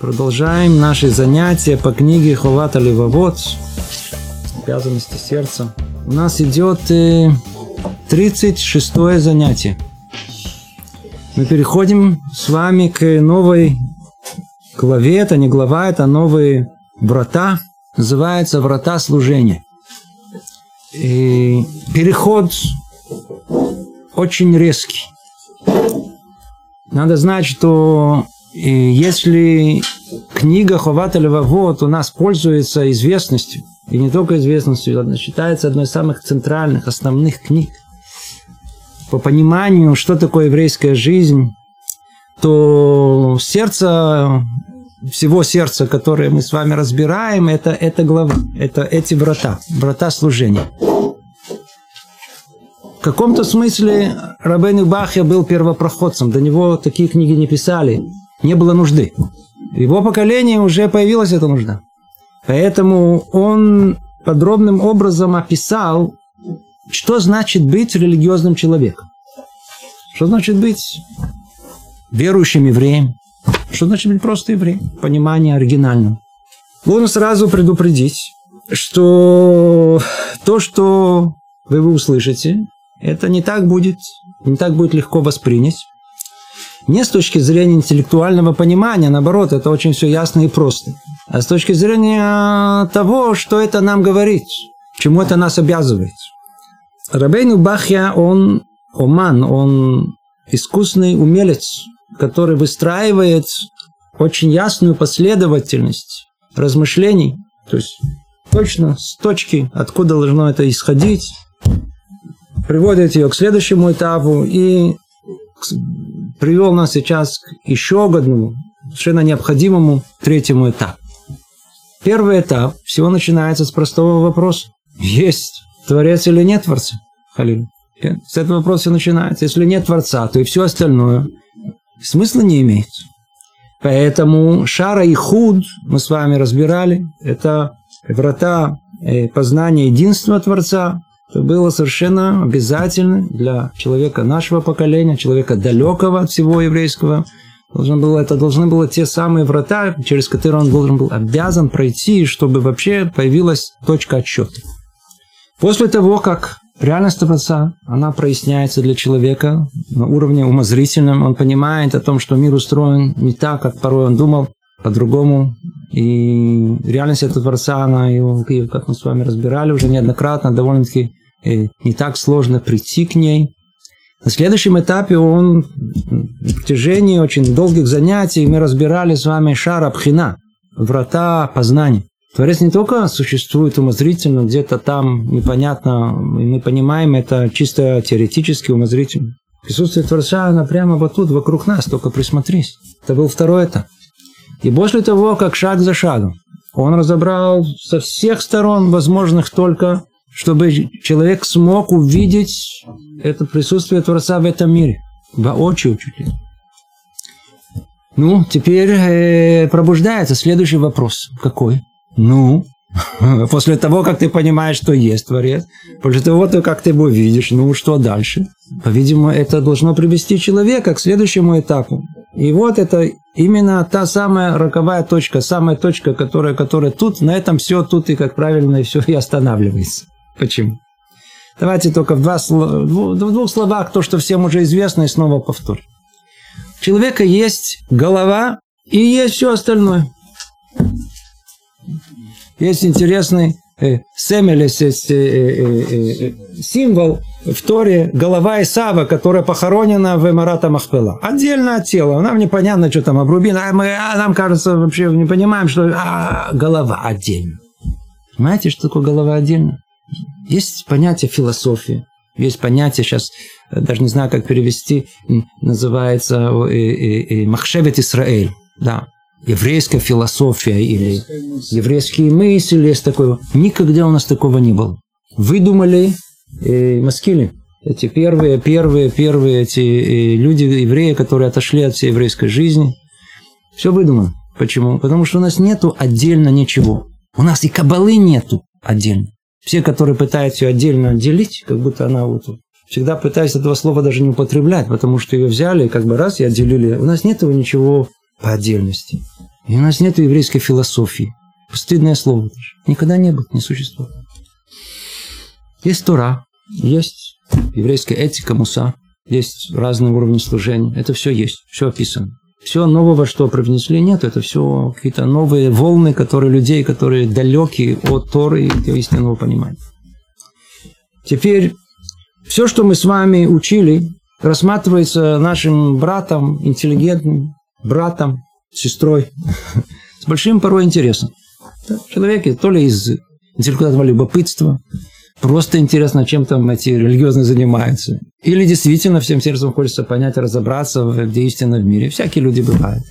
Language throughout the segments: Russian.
продолжаем наши занятия по книге Ховата Левовод «Обязанности сердца». У нас идет 36 э, занятие. Мы переходим с вами к новой главе. Это не глава, это новые врата. Называется «Врата служения». И переход очень резкий. Надо знать, что и если книга Ховата Левавод у нас пользуется известностью, и не только известностью, она считается одной из самых центральных, основных книг, по пониманию, что такое еврейская жизнь, то сердце, всего сердца, которое мы с вами разбираем, это, это глава, это эти врата, врата служения. В каком-то смысле Рабейн Бахья был первопроходцем, до него такие книги не писали не было нужды. В его поколении уже появилась эта нужда. Поэтому он подробным образом описал, что значит быть религиозным человеком. Что значит быть верующим евреем. Что значит быть просто евреем. Понимание оригинального. Нужно сразу предупредить, что то, что вы услышите, это не так будет, не так будет легко воспринять. Не с точки зрения интеллектуального понимания, наоборот, это очень все ясно и просто. А с точки зрения того, что это нам говорит, чему это нас обязывает. Рабейну Бахья, он оман, он искусный умелец, который выстраивает очень ясную последовательность размышлений, то есть точно с точки, откуда должно это исходить, приводит ее к следующему этапу и привел нас сейчас к еще одному, совершенно необходимому третьему этапу. Первый этап всего начинается с простого вопроса. Есть Творец или нет Творца? Халиль. С этого вопроса все начинается. Если нет Творца, то и все остальное смысла не имеет. Поэтому Шара и Худ мы с вами разбирали. Это врата э, познания единства Творца, было совершенно обязательно для человека нашего поколения, человека далекого от всего еврейского. Должно было, это должны были те самые врата, через которые он должен был обязан пройти, чтобы вообще появилась точка отсчета. После того, как реальность Творца, она проясняется для человека на уровне умозрительном, он понимает о том, что мир устроен не так, как порой он думал, по-другому. И реальность этого Творца, она, его, как мы с вами разбирали уже неоднократно, довольно-таки э, не так сложно прийти к ней. На следующем этапе он в протяжении очень долгих занятий мы разбирали с вами шара пхина, врата познания. Творец не только существует умозрительно, где-то там непонятно, и мы понимаем это чисто теоретически умозрительно. Присутствие Творца, оно прямо вот тут, вокруг нас, только присмотрись. Это был второй этап. И после того, как шаг за шагом он разобрал со всех сторон возможных только, чтобы человек смог увидеть это присутствие Творца в этом мире. Воочию чуть ли. Ну, теперь э, пробуждается следующий вопрос. Какой? Ну, после того, как ты понимаешь, что есть Творец, после того, как ты его видишь, ну, что дальше? По-видимому, это должно привести человека к следующему этапу. И вот это именно та самая роковая точка, самая точка, которая, которая тут, на этом все тут и как правильно и все и останавливается. Почему? Давайте только в, два, в двух словах то, что всем уже известно, и снова повторю. У человека есть голова и есть все остальное. Есть интересный э, семелес, есть э, э, э, э, символ в Торе голова Исава, которая похоронена в Эмарата Махпела. Отдельно от тела. Нам непонятно, что там обрубин. А мы, а нам кажется, вообще не понимаем, что а, голова отдельно. Понимаете, что такое голова отдельно? Есть понятие философии. Есть понятие, сейчас э, даже не знаю, как перевести, называется Махшевет Исраэль. Да, еврейская философия или еврейские мысли, есть такое. Никогда у нас такого не было. Выдумали э, маскили. Эти первые, первые, первые эти э, люди, евреи, которые отошли от всей еврейской жизни. Все выдумано. Почему? Потому что у нас нету отдельно ничего. У нас и кабалы нету отдельно. Все, которые пытаются ее отдельно отделить, как будто она вот всегда пытаются этого слова даже не употреблять, потому что ее взяли, как бы раз и отделили. У нас нет ничего по отдельности. И у нас нет еврейской философии. Стыдное слово. Никогда не было, не существует. Есть Тора, есть еврейская этика, муса, есть разные уровни служения. Это все есть, все описано. Все нового, что привнесли, нет. Это все какие-то новые волны, которые людей, которые далеки от Торы и истинного понимания. Теперь все, что мы с вами учили, рассматривается нашим братом, интеллигентным братом, сестрой, с большим порой интересом. Человеки то ли из интеллектуального любопытства, просто интересно, чем там эти религиозные занимаются. Или действительно всем сердцем хочется понять, разобраться, где истина в мире. Всякие люди бывают.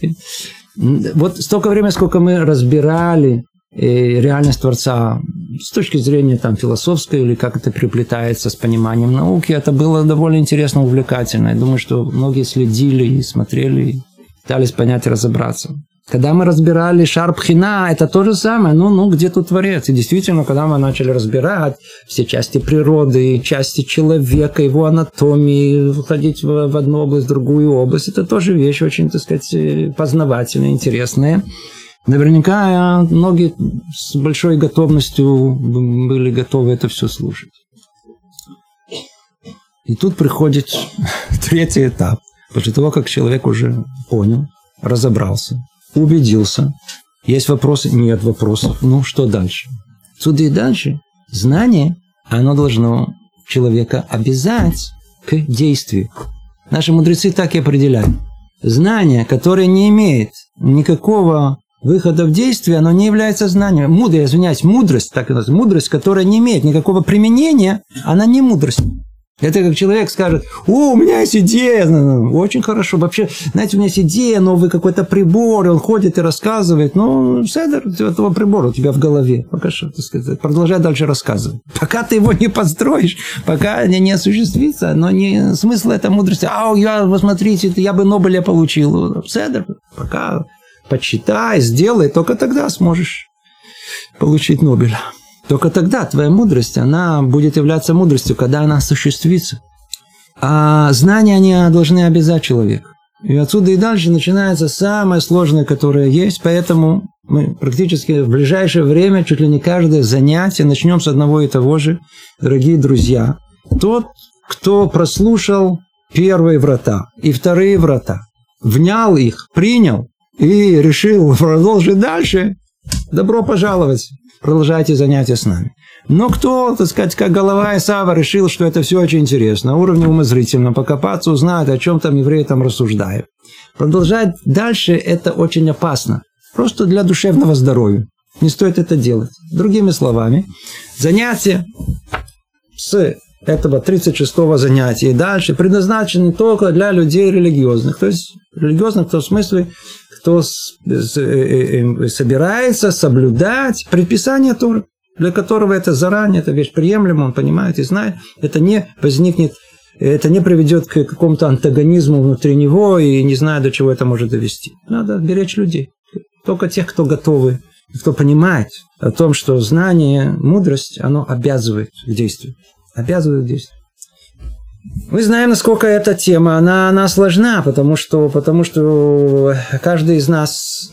Вот столько времени, сколько мы разбирали э, реальность Творца с точки зрения там, философской или как это переплетается с пониманием науки, это было довольно интересно, увлекательно. Я думаю, что многие следили и смотрели, пытались понять и разобраться. Когда мы разбирали Шарпхина, это то же самое. Ну, ну, где тут Творец? И действительно, когда мы начали разбирать все части природы, части человека, его анатомии, входить в одну область, в другую область, это тоже вещь очень, так сказать, познавательная, интересная. Наверняка многие с большой готовностью были готовы это все слушать. И тут приходит третий этап. После того, как человек уже понял, разобрался, убедился. Есть вопросы? Нет вопросов. Ну, что дальше? Отсюда и дальше. Знание, оно должно человека обязать к действию. Наши мудрецы так и определяют. Знание, которое не имеет никакого выхода в действие, оно не является знанием. Мудрость, извиняюсь, мудрость, так и называется, мудрость, которая не имеет никакого применения, она не мудрость. Это как человек скажет, о, у меня есть идея. Очень хорошо. Вообще, знаете, у меня есть идея, новый какой-то прибор, он ходит и рассказывает. Ну, седер этого прибора у тебя в голове. Пока что, так сказать, продолжай дальше рассказывать. Пока ты его не построишь, пока не, не осуществится, но не смысл этой мудрости. А, я, вы смотрите, я бы Нобеля получил. Седер, пока почитай, сделай, только тогда сможешь получить Нобеля. Только тогда твоя мудрость, она будет являться мудростью, когда она осуществится. А знания, они должны обязать человека. И отсюда и дальше начинается самое сложное, которое есть. Поэтому мы практически в ближайшее время, чуть ли не каждое занятие, начнем с одного и того же. Дорогие друзья, тот, кто прослушал первые врата и вторые врата, внял их, принял и решил продолжить дальше, добро пожаловать продолжайте занятия с нами. Но кто, так сказать, как голова Исава решил, что это все очень интересно, на уровне умозрительно покопаться, узнать, о чем там евреи там рассуждают. Продолжать дальше это очень опасно. Просто для душевного здоровья. Не стоит это делать. Другими словами, занятия с этого 36-го занятия и дальше предназначены только для людей религиозных. То есть религиозных в том смысле, кто э, э, собирается соблюдать предписание Торы, для которого это заранее, это вещь приемлема, он понимает и знает, это не возникнет, это не приведет к какому-то антагонизму внутри него и не знаю, до чего это может довести. Надо беречь людей. Только тех, кто готовы, кто понимает о том, что знание, мудрость, оно обязывает к действию. Обязывает к действию. Мы знаем, насколько эта тема, она, она сложна, потому что, потому что каждый из нас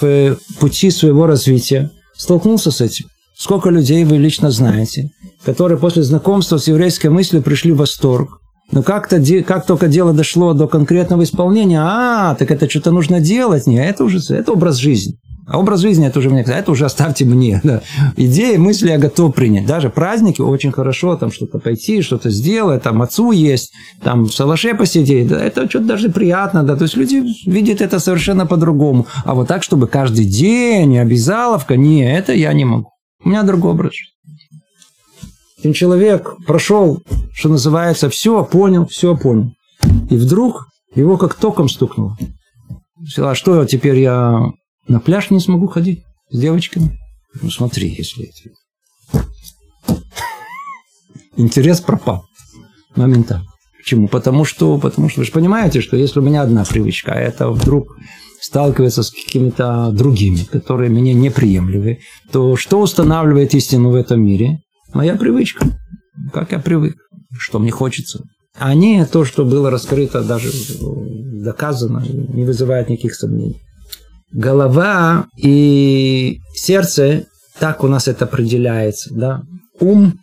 в пути своего развития столкнулся с этим. Сколько людей вы лично знаете, которые после знакомства с еврейской мыслью пришли в восторг, но как-то, как только дело дошло до конкретного исполнения, а, так это что-то нужно делать. Не, это уже это образ жизни. А образ жизни это уже мне, это уже оставьте мне. Да. Идеи, мысли я готов принять. Даже праздники очень хорошо, там что-то пойти, что-то сделать, там отцу есть, там в салаше посидеть. Да, это что-то даже приятно. Да. То есть люди видят это совершенно по-другому. А вот так, чтобы каждый день обязаловка, не, это я не могу. У меня другой образ жизни. человек прошел, что называется, все понял, все понял. И вдруг его как током стукнуло. А что теперь я на пляж не смогу ходить с девочками. Ну смотри, если интерес пропал моментально. Почему? Потому что, потому что вы же понимаете, что если у меня одна привычка, а это вдруг сталкивается с какими-то другими, которые мне неприемлемы, то что устанавливает истину в этом мире? Моя привычка. Как я привык, что мне хочется. А не то, что было раскрыто, даже доказано, не вызывает никаких сомнений. Голова и сердце, так у нас это определяется, да, ум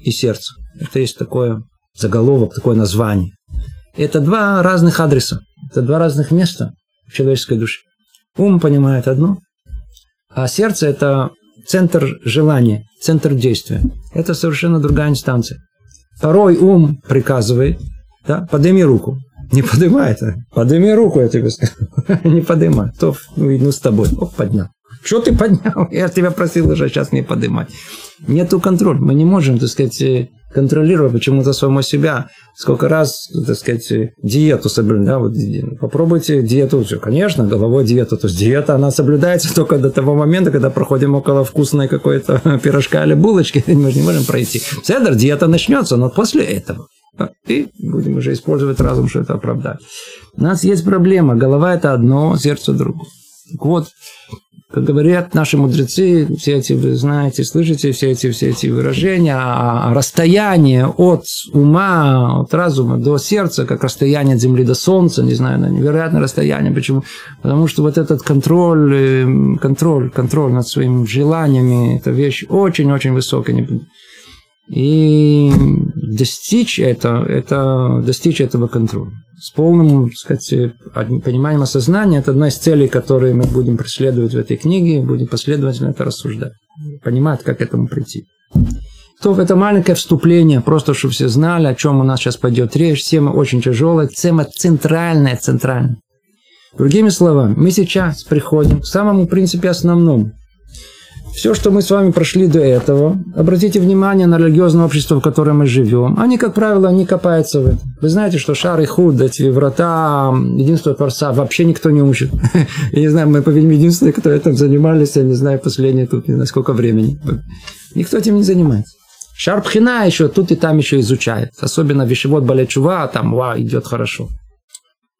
и сердце. Это есть такое заголовок, такое название. Это два разных адреса, это два разных места в человеческой душе. Ум понимает одно, а сердце – это центр желания, центр действия. Это совершенно другая инстанция. Порой ум приказывает, да, подними руку. Не поднимает, а подними руку, я тебе скажу. Не поднимай. То, ну, ну с тобой. Оп, поднял. Что ты поднял? Я тебя просил уже сейчас не поднимать. Нету контроля. Мы не можем, так сказать, э, контролировать почему-то самого себя. Сколько раз, так сказать, диету соблюдать. Да, вот, попробуйте диету. Все, конечно, головой диету. То есть диета, она соблюдается только до того момента, когда проходим около вкусной какой-то пирожка или булочки. Мы же не можем пройти. Седер, диета начнется, но после этого. И будем уже использовать разум, что это оправдать. У нас есть проблема. Голова – это одно, сердце – другое. Так вот, как говорят наши мудрецы, все эти, вы знаете, слышите все эти, все эти выражения, а расстояние от ума, от разума до сердца, как расстояние от земли до солнца, не знаю, на невероятное расстояние. Почему? Потому что вот этот контроль, э, контроль, контроль над своими желаниями, это вещь очень-очень высокая. И достичь это, это достичь этого контроля с полным, так сказать, пониманием осознания, это одна из целей, которые мы будем преследовать в этой книге, будем последовательно это рассуждать, понимать, как к этому прийти. То это маленькое вступление, просто чтобы все знали, о чем у нас сейчас пойдет речь. Тема очень тяжелая, тема центральная, центральная. Другими словами, мы сейчас приходим к самому, принципе, основному – все, что мы с вами прошли до этого, обратите внимание на религиозное общество, в котором мы живем. Они, как правило, не копаются в этом. Вы знаете, что шар и худ, эти врата единства Творца вообще никто не учит. Я не знаю, мы, по-видимому, единственные, кто этим занимались, я не знаю, последние тут не знаю, сколько времени. Никто этим не занимается. Шар Пхина еще тут и там еще изучает. Особенно вещевод Балячува, там, ва, идет хорошо.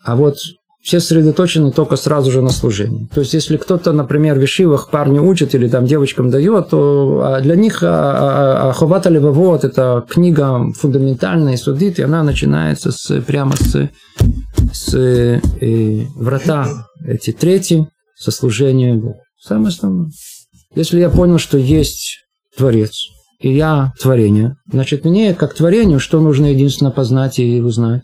А вот все сосредоточены только сразу же на служении. То есть, если кто-то, например, в вишивах парню учит или там девочкам дает, то а, для них Ховата Левовод – это книга фундаментальная, судит, и она начинается с, прямо с, с э, врата, эти третьи, со служения Богу. Самое основное. Если я понял, что есть Творец, и я творение, значит, мне, как творению, что нужно единственно познать и узнать?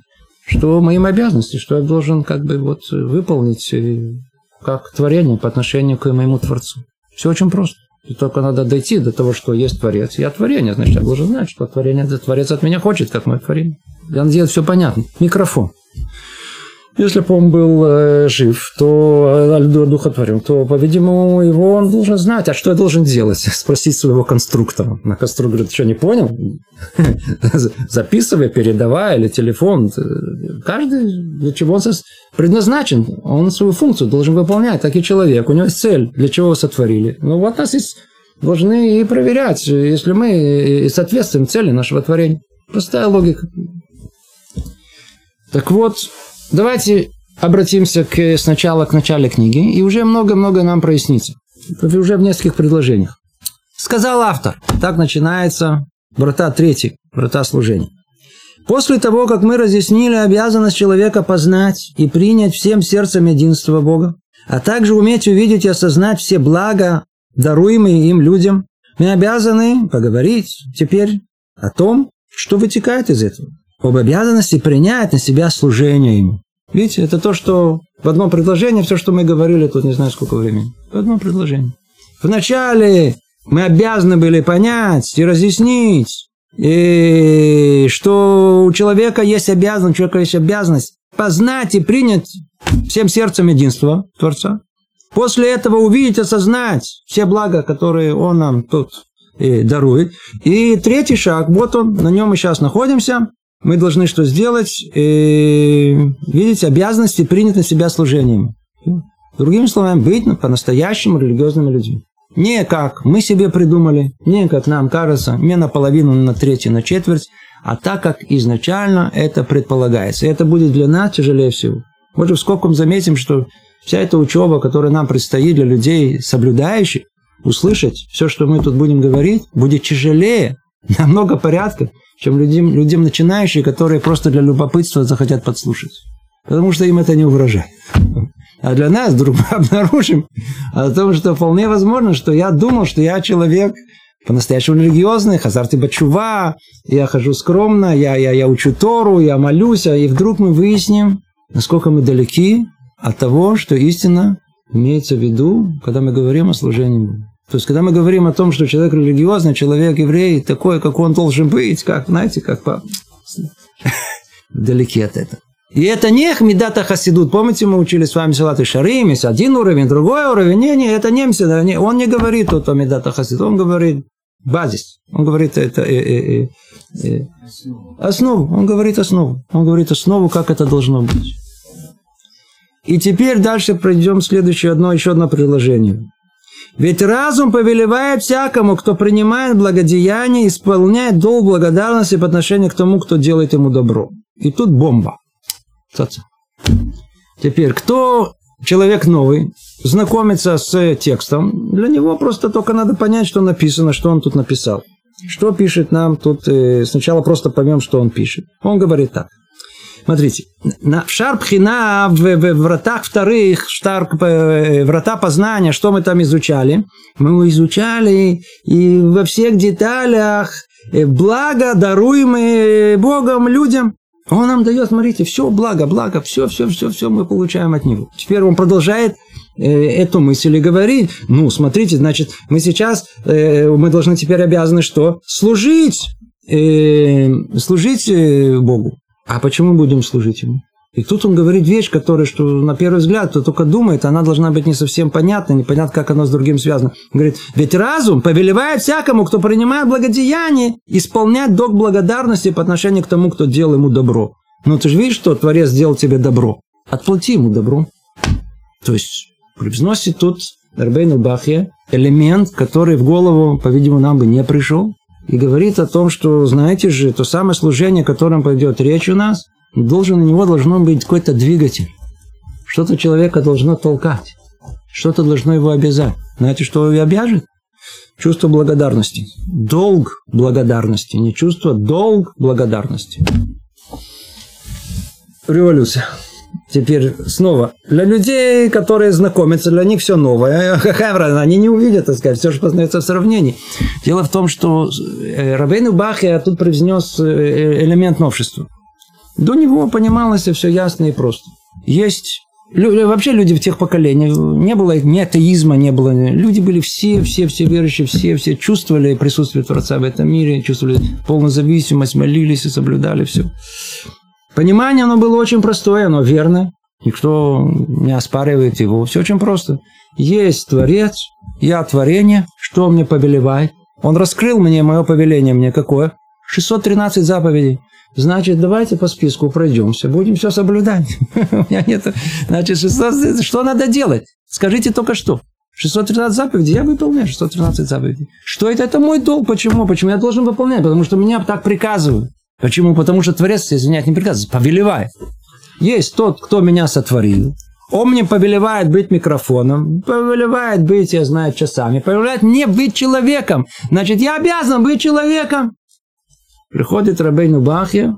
Что моим обязанностям, что я должен как бы вот выполнить э, как творение по отношению к моему Творцу. Все очень просто. И только надо дойти до того, что есть Творец. Я творение, значит, я должен знать, что творение, Творец от меня хочет, как мое творение. Я надеюсь, все понятно. Микрофон. Если бы он был э, жив, то э, духотворен, то, по-видимому, его он должен знать. А что я должен делать? Спросить своего конструктора. На конструктор говорит, что, не понял? Записывай, передавай, или телефон. Каждый для чего он предназначен. Он свою функцию должен выполнять, так и человек. У него есть цель, для чего его сотворили. Ну, вот нас есть должны и проверять, если мы соответствуем цели нашего творения. Простая логика. Так вот, Давайте обратимся к, сначала к началу книги, и уже много-много нам прояснится. Уже в нескольких предложениях. Сказал автор. Так начинается врата третий, врата служения. После того, как мы разъяснили обязанность человека познать и принять всем сердцем единство Бога, а также уметь увидеть и осознать все блага, даруемые им людям, мы обязаны поговорить теперь о том, что вытекает из этого об обязанности принять на себя служение ему. Видите, это то, что в одном предложении, все, что мы говорили тут не знаю сколько времени. В одном предложении. Вначале мы обязаны были понять и разъяснить, и что у человека есть обязанность, у человека есть обязанность познать и принять всем сердцем единство Творца. После этого увидеть, осознать все блага, которые Он нам тут и дарует. И третий шаг, вот он, на нем мы сейчас находимся мы должны что сделать? И, э, видеть обязанности принять на себя служением. Другими словами, быть по-настоящему религиозными людьми. Не как мы себе придумали, не как нам кажется, не наполовину, на третью, на четверть, а так, как изначально это предполагается. И это будет для нас тяжелее всего. Мы же в скобком заметим, что вся эта учеба, которая нам предстоит для людей соблюдающих, услышать все, что мы тут будем говорить, будет тяжелее на много порядков, чем людям, людям начинающим, которые просто для любопытства захотят подслушать. Потому что им это не угрожает. А для нас вдруг мы обнаружим о том, что вполне возможно, что я думал, что я человек по-настоящему религиозный, хазарты бачува, я хожу скромно, я, я, я учу Тору, я молюсь, а и вдруг мы выясним, насколько мы далеки от того, что истина имеется в виду, когда мы говорим о служении То есть, когда мы говорим о том, что человек религиозный, человек еврей, такой, как он должен быть, как, знаете, как по... далеки от этого. И это не Хмидата Хасидут. Помните, мы учили с вами Салат и Шарим, есть один уровень, другой уровень. Не, не, это не, он не говорит тут о Медата Хасидут, он говорит базис. Он говорит это э, э, э, э, основу. Он говорит основу. Он говорит основу, как это должно быть. И теперь дальше пройдем следующее одно, еще одно предложение. Ведь разум повелевает всякому, кто принимает благодеяние, исполняет долг благодарности по отношению к тому, кто делает ему добро. И тут бомба. Теперь, кто человек новый, знакомится с текстом, для него просто только надо понять, что написано, что он тут написал. Что пишет нам тут? Э, сначала просто поймем, что он пишет. Он говорит так. Смотрите, на, в Шарпхина, в, в, в вратах вторых, штар, э, врата познания, что мы там изучали? Мы изучали и во всех деталях э, благо, даруемые Богом людям. Он нам дает, смотрите, все благо, благо, все, все, все, все мы получаем от него. Теперь он продолжает э, эту мысль и говорит, ну, смотрите, значит, мы сейчас, мы должны теперь обязаны что? Служить, служить Богу. А почему будем служить Ему? И тут он говорит вещь, которая, что на первый взгляд, кто только думает, она должна быть не совсем понятна, непонятно, как она с другим связана. Он говорит, ведь разум повелевает всякому, кто принимает благодеяние, исполнять долг благодарности по отношению к тому, кто делал ему добро. Ну, ты же видишь, что Творец сделал тебе добро. Отплати ему добро. То есть, привносит тут Рабейну Бахе элемент, который в голову, по-видимому, нам бы не пришел. И говорит о том, что, знаете же, то самое служение, о котором пойдет речь у нас – должен, у него должно быть какой-то двигатель. Что-то человека должно толкать. Что-то должно его обязать. Знаете, что его обяжет? Чувство благодарности. Долг благодарности. Не чувство, долг благодарности. Революция. Теперь снова. Для людей, которые знакомятся, для них все новое. Они не увидят, так сказать, все, что познается в сравнении. Дело в том, что э, Рабейну Бахе тут привнес э, элемент новшества. До него понималось все ясно и просто. Есть Вообще люди в тех поколениях, не было ни атеизма, не было. Люди были все, все, все верующие, все, все чувствовали присутствие Творца в этом мире, чувствовали полную зависимость, молились и соблюдали все. Понимание, оно было очень простое, оно верно. Никто не оспаривает его. Все очень просто. Есть Творец, я творение, что мне повелевает? Он раскрыл мне мое повеление, мне какое? 613 заповедей. Значит, давайте по списку пройдемся, будем все соблюдать. У меня нет... Значит, 600... что надо делать? Скажите только что. 613 заповедей, я выполняю 613 заповедей. Что это? Это мой долг. Почему? Почему я должен выполнять? Потому что меня так приказывают. Почему? Потому что Творец, извинять, не приказывает, повелевает. Есть тот, кто меня сотворил. Он мне повелевает быть микрофоном, повелевает быть, я знаю, часами, повелевает мне быть человеком. Значит, я обязан быть человеком. Приходит Рабейну Бахья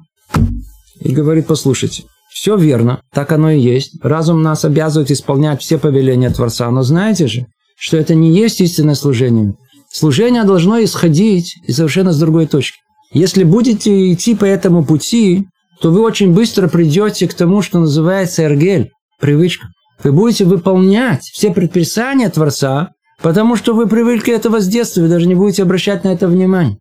и говорит, послушайте, все верно, так оно и есть. Разум нас обязывает исполнять все повеления Творца. Но знаете же, что это не есть истинное служение. Служение должно исходить из совершенно с другой точки. Если будете идти по этому пути, то вы очень быстро придете к тому, что называется эргель, привычка. Вы будете выполнять все предписания Творца, потому что вы привыкли этого с детства, вы даже не будете обращать на это внимание.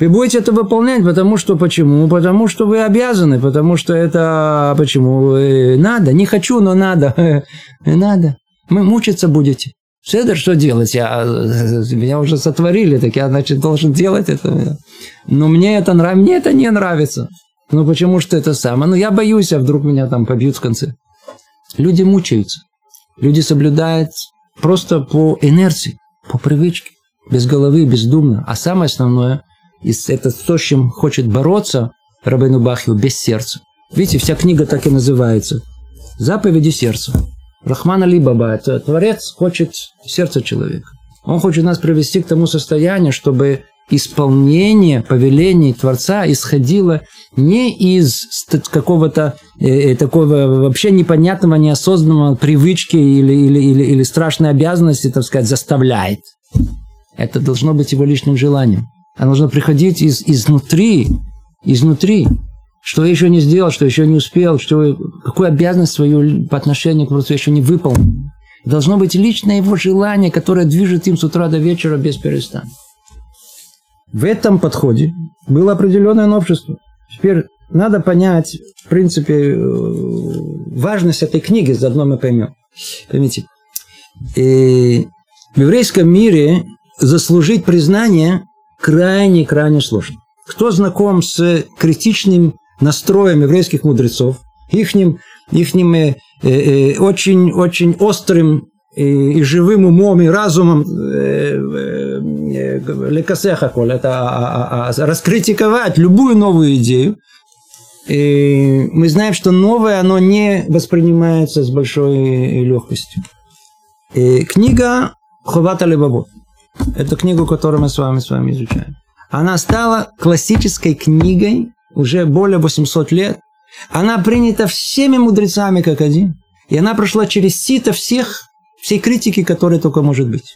Вы будете это выполнять, потому что почему? Потому что вы обязаны, потому что это почему? Надо, не хочу, но надо. Надо. Мы мучиться будете. Седер, что делать? Я, меня уже сотворили, так я, значит, должен делать это. Но мне это мне это не нравится. Ну, почему что это самое? Ну, я боюсь, а вдруг меня там побьют в конце. Люди мучаются. Люди соблюдают просто по инерции, по привычке, без головы, бездумно. А самое основное – это то, с чем хочет бороться Рабейну Бахью без сердца. Видите, вся книга так и называется. Заповеди сердца. Рахман Али Баба, это Творец хочет сердца человека. Он хочет нас привести к тому состоянию, чтобы исполнение повелений Творца исходило не из какого-то э, э, такого вообще непонятного, неосознанного привычки или, или, или, или страшной обязанности, так сказать, заставляет. Это должно быть его личным желанием. Оно должно приходить из, изнутри, изнутри. Что я еще не сделал, что еще не успел, что, какую обязанность свою по отношению к Творцу еще не выполнил. Должно быть личное его желание, которое движет им с утра до вечера без перестанка. В этом подходе было определенное новшество. Теперь надо понять, в принципе, э, важность этой книги, заодно мы поймем. Поймите, и в еврейском мире заслужить признание крайне-крайне сложно. Кто знаком с критичным настроем еврейских мудрецов, ихним, ихним э, э, очень, очень острым и, и живым умом и разумом э, э, лекасеха коль, это а, а, а, раскритиковать любую новую идею. И мы знаем, что новое, оно не воспринимается с большой легкостью. И книга Ховата Лебабот. Это книгу, которую мы с вами, с вами изучаем. Она стала классической книгой уже более 800 лет. Она принята всеми мудрецами как один. И она прошла через сито всех всей критики, которая только может быть.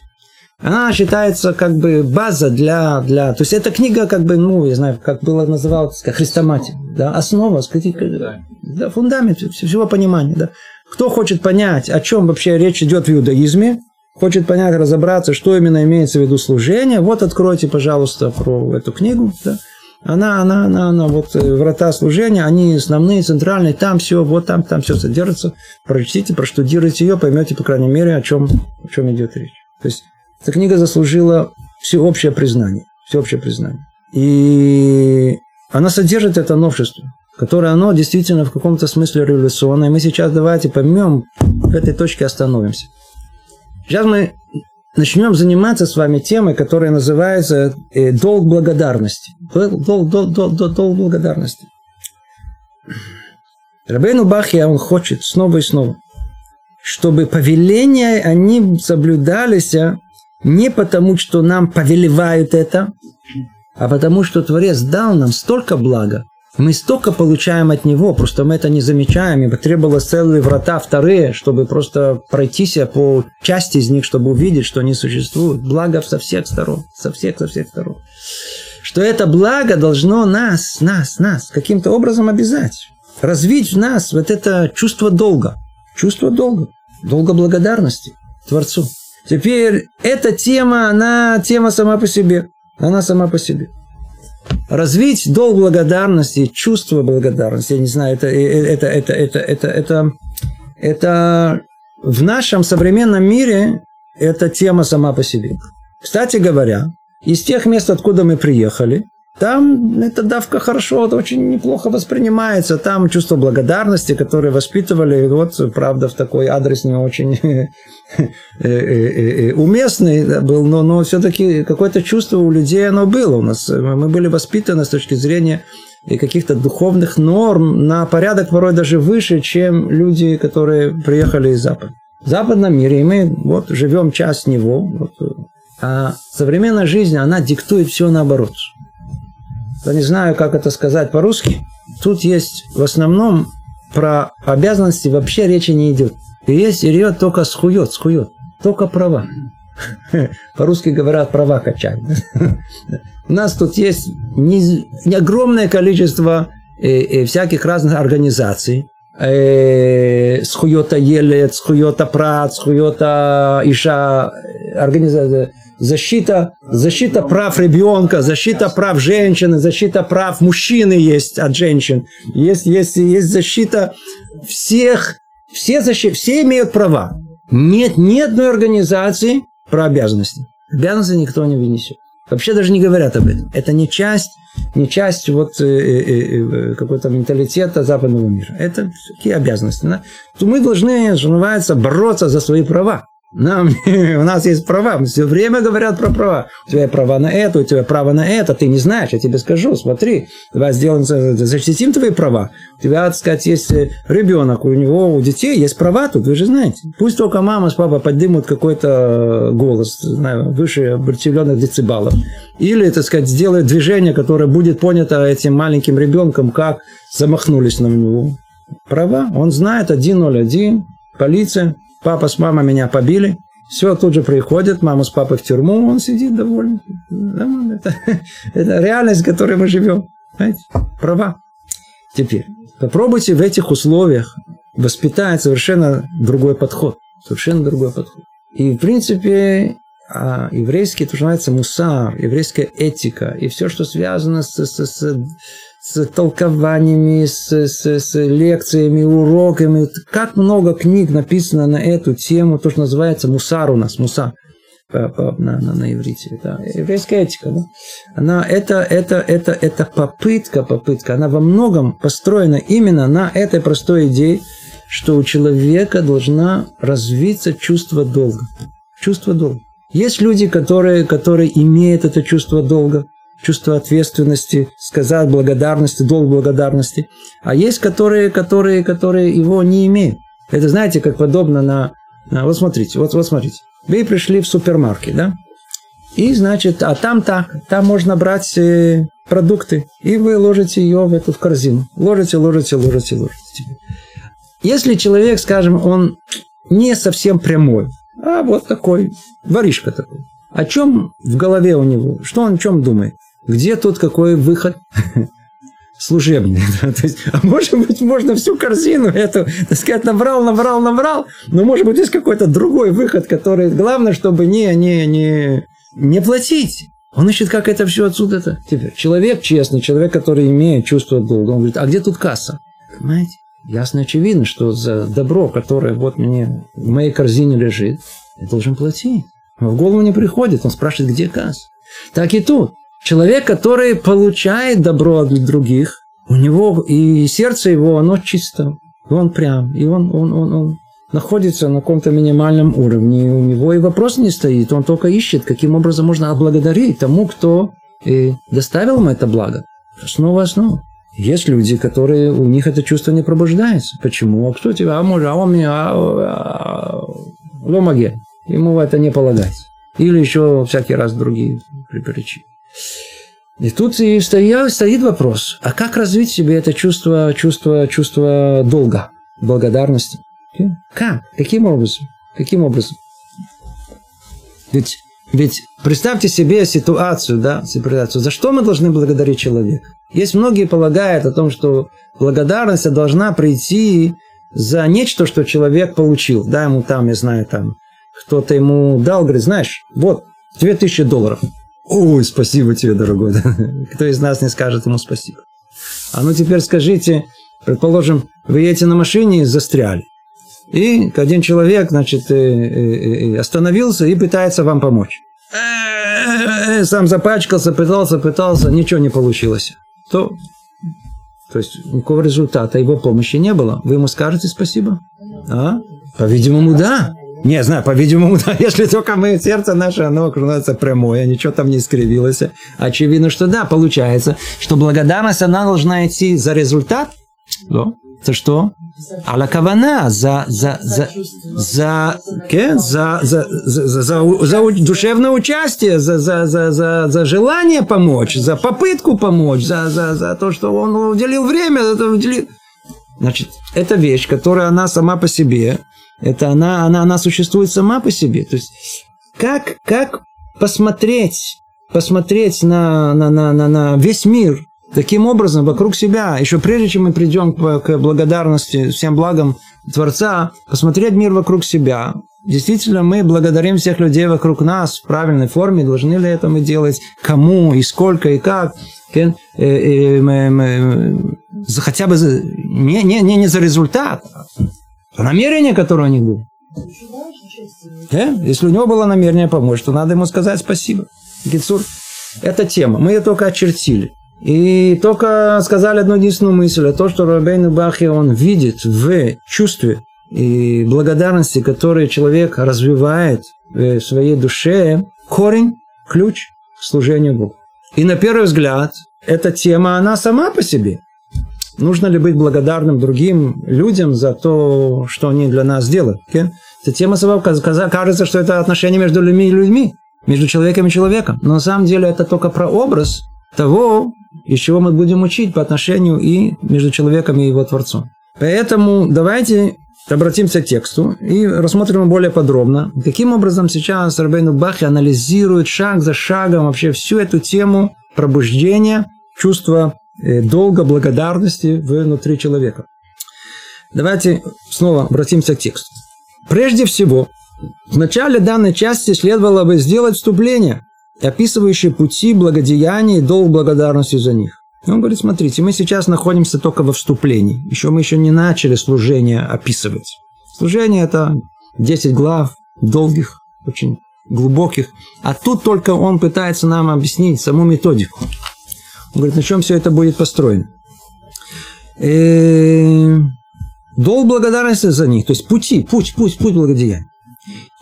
Она считается как бы база для, для... То есть эта книга как бы, ну, я знаю, как было называлось, как христоматия, да, основа, сказать, да, фундамент всего понимания, да. Кто хочет понять, о чем вообще речь идет в иудаизме, хочет понять, разобраться, что именно имеется в виду служение, вот откройте, пожалуйста, про эту книгу, да. Она, она, она, она, вот э, врата служения, они основные, центральные, там все, вот там, там все содержится. Прочтите, проштудируйте ее, поймете, по крайней мере, о чем, о чем идет речь. То есть, эта книга заслужила всеобщее признание. Всеобщее признание. И она содержит это новшество, которое оно действительно в каком-то смысле революционное. Мы сейчас давайте поймем, в этой точке остановимся. Сейчас мы начнем заниматься с вами темой, которая называется э, долг благодарности. Долг, долг, долг, долг, долг благодарности. Рабейну Бахья, он хочет снова и снова, чтобы повеления, они соблюдались а не потому, что нам повелевают это, а потому, что Творец дал нам столько блага, мы столько получаем от него, просто мы это не замечаем, и потребовалось целые врата вторые, чтобы просто пройтись по части из них, чтобы увидеть, что они существуют. Благо со всех сторон, со всех, со всех сторон. Что это благо должно нас, нас, нас каким-то образом обязать. Развить в нас вот это чувство долга. Чувство долга. Долга благодарности Творцу. Теперь эта тема, она тема сама по себе. Она сама по себе развить долг благодарности, чувство благодарности, я не знаю, это, это, это, это, это, это, это в нашем современном мире это тема сама по себе. Кстати говоря, из тех мест, откуда мы приехали, там эта давка хорошо, это очень неплохо воспринимается. Там чувство благодарности, которое воспитывали, вот, правда, в такой адрес не очень э, э, э, уместный был, но, но все-таки какое-то чувство у людей оно было. У нас, мы были воспитаны с точки зрения каких-то духовных норм на порядок порой даже выше, чем люди, которые приехали из Запада. В западном мире, и мы вот живем часть него, вот, а современная жизнь, она диктует все наоборот я не знаю, как это сказать по-русски, тут есть в основном про обязанности вообще речи не идет. И есть речь только схует, схует, только права. По-русски говорят права качать. У нас тут есть не, не огромное количество э, э, всяких разных организаций. Э, схуета елет, схуета прат, схуета иша, э, организация защита, защита прав ребенка, защита прав женщины, защита прав мужчины есть от женщин. Есть, есть, есть защита всех, все, защи, все имеют права. Нет ни одной организации про обязанности. Обязанности никто не вынесет. Вообще даже не говорят об этом. Это не часть, не часть вот э, э, э, какого-то менталитета западного мира. Это такие обязанности. Да? То мы должны, что называется, бороться за свои права. Нам, у нас есть права, все время говорят про права. У тебя права на это, у тебя право на это, ты не знаешь, я тебе скажу, смотри, давай сделаем, защитим твои права. У тебя, так сказать, есть э, ребенок, у него, у детей есть права тут, вы же знаете. Пусть только мама с папой поднимут какой-то голос, знаю, выше определенных децибалов. Или, так сказать, сделают движение, которое будет понято этим маленьким ребенком, как замахнулись на него. Права, он знает 101, полиция, папа с мамой меня побили, все, тут же приходит, мама с папой в тюрьму, он сидит довольный. Это, это реальность, в которой мы живем. Знаете, права. Теперь, попробуйте в этих условиях воспитать совершенно другой подход. Совершенно другой подход. И, в принципе, а еврейский, это называется мусар, еврейская этика, и все, что связано с, с, с с толкованиями, с, с, с лекциями, уроками. Как много книг написано на эту тему, то, что называется мусар у нас, мусар на, на, на иврите. Да. Еврейская этика. Да? Она, это, это, это, это попытка, попытка. Она во многом построена именно на этой простой идее, что у человека должна развиться чувство долга. Чувство долга. Есть люди, которые, которые имеют это чувство долга, чувство ответственности, сказать благодарности, долг благодарности. А есть которые, которые, которые его не имеют. Это знаете, как подобно на... на вот смотрите, вот, вот смотрите. Вы пришли в супермаркет, да? И, значит, а там так, там можно брать э, продукты, и вы ложите ее в эту в корзину. Ложите, ложите, ложите, ложите. Если человек, скажем, он не совсем прямой, а вот такой, воришка такой. О чем в голове у него? Что он о чем думает? Где тут какой выход? служебный. То есть, а может быть, можно всю корзину эту, так сказать, набрал, набрал, набрал, но может быть, есть какой-то другой выход, который, главное, чтобы не, не, не, не платить. Он ищет, как это все отсюда-то. Теперь, человек честный, человек, который имеет чувство долга, он говорит, а где тут касса? Понимаете? Ясно очевидно, что за добро, которое вот мне в моей корзине лежит, я должен платить. в голову не приходит, он спрашивает, где касса. Так и тут. Человек, который получает добро от других, у него и сердце его, оно чисто, и он прям, и он, он, он, он находится на каком-то минимальном уровне, и у него и вопрос не стоит, он только ищет, каким образом можно отблагодарить тому, кто и доставил ему это благо. Снова основа. Есть люди, которые у них это чувство не пробуждается. Почему? А кто тебя? А может, а он меня, а, а, ломаге. Ему это не полагается. Или еще всякий раз другие причины. И тут и стоит, вопрос, а как развить себе это чувство, чувство, чувство долга, благодарности? Как? Каким образом? Каким образом? Ведь, ведь представьте себе ситуацию, да, ситуацию, за что мы должны благодарить человека? Есть многие полагают о том, что благодарность должна прийти за нечто, что человек получил. Да, ему там, я знаю, там, кто-то ему дал, говорит, знаешь, вот, 2000 долларов. Ой, спасибо тебе, дорогой. Кто из нас не скажет ему спасибо? А ну теперь скажите, предположим, вы едете на машине и застряли. И один человек, значит, э, э, э, остановился и пытается вам помочь. Сам запачкался, пытался, пытался, ничего не получилось. То, то есть никакого результата его помощи не было. Вы ему скажете спасибо? А? По-видимому, да. Не знаю, по-видимому, да, если только мы, сердце наше, оно окружается прямое, ничего там не искривилось. Очевидно, что да, получается, что благодарность, она должна идти за результат. Да. За что? Аля кавана, за, за, за, за, за, за, за, за, за, душевное участие, за, за, за, за, за желание помочь, за попытку помочь, за, за, за то, что он уделил время, уделил. Значит, это вещь, которая она сама по себе, это она, она, она существует сама по себе. То есть, как, как посмотреть, посмотреть на, на, на, на, на весь мир таким образом вокруг себя, еще прежде чем мы придем к, к благодарности, всем благам Творца, посмотреть мир вокруг себя. Действительно, мы благодарим всех людей вокруг нас в правильной форме, должны ли это мы делать, кому и сколько и как. Э, э, хотя бы не, не, не за результат, намерение, которое у них было. Да? Если у него было намерение помочь, то надо ему сказать спасибо. Гицур, это тема. Мы ее только очертили. И только сказали одну единственную мысль, а то, что Рабейн Бахи, он видит в чувстве и благодарности, которые человек развивает в своей душе, корень, ключ к служению Богу. И на первый взгляд, эта тема, она сама по себе. Нужно ли быть благодарным другим людям за то, что они для нас делают? Эта тема кажется, что это отношение между людьми и людьми, между человеком и человеком. Но на самом деле это только про образ того, из чего мы будем учить по отношению и между человеком и его Творцом. Поэтому давайте обратимся к тексту и рассмотрим более подробно, каким образом сейчас Рабейну Бахи анализирует шаг за шагом вообще всю эту тему пробуждения чувства долга, благодарности внутри человека. Давайте снова обратимся к тексту. Прежде всего, в начале данной части следовало бы сделать вступление, описывающее пути благодеяния и долг благодарности за них. И он говорит, смотрите, мы сейчас находимся только во вступлении. Еще мы еще не начали служение описывать. Служение – это 10 глав, долгих, очень глубоких. А тут только он пытается нам объяснить саму методику. Он говорит, на чем все это будет построено. И э, долг благодарности за них, то есть пути, путь, путь, путь благодеяния.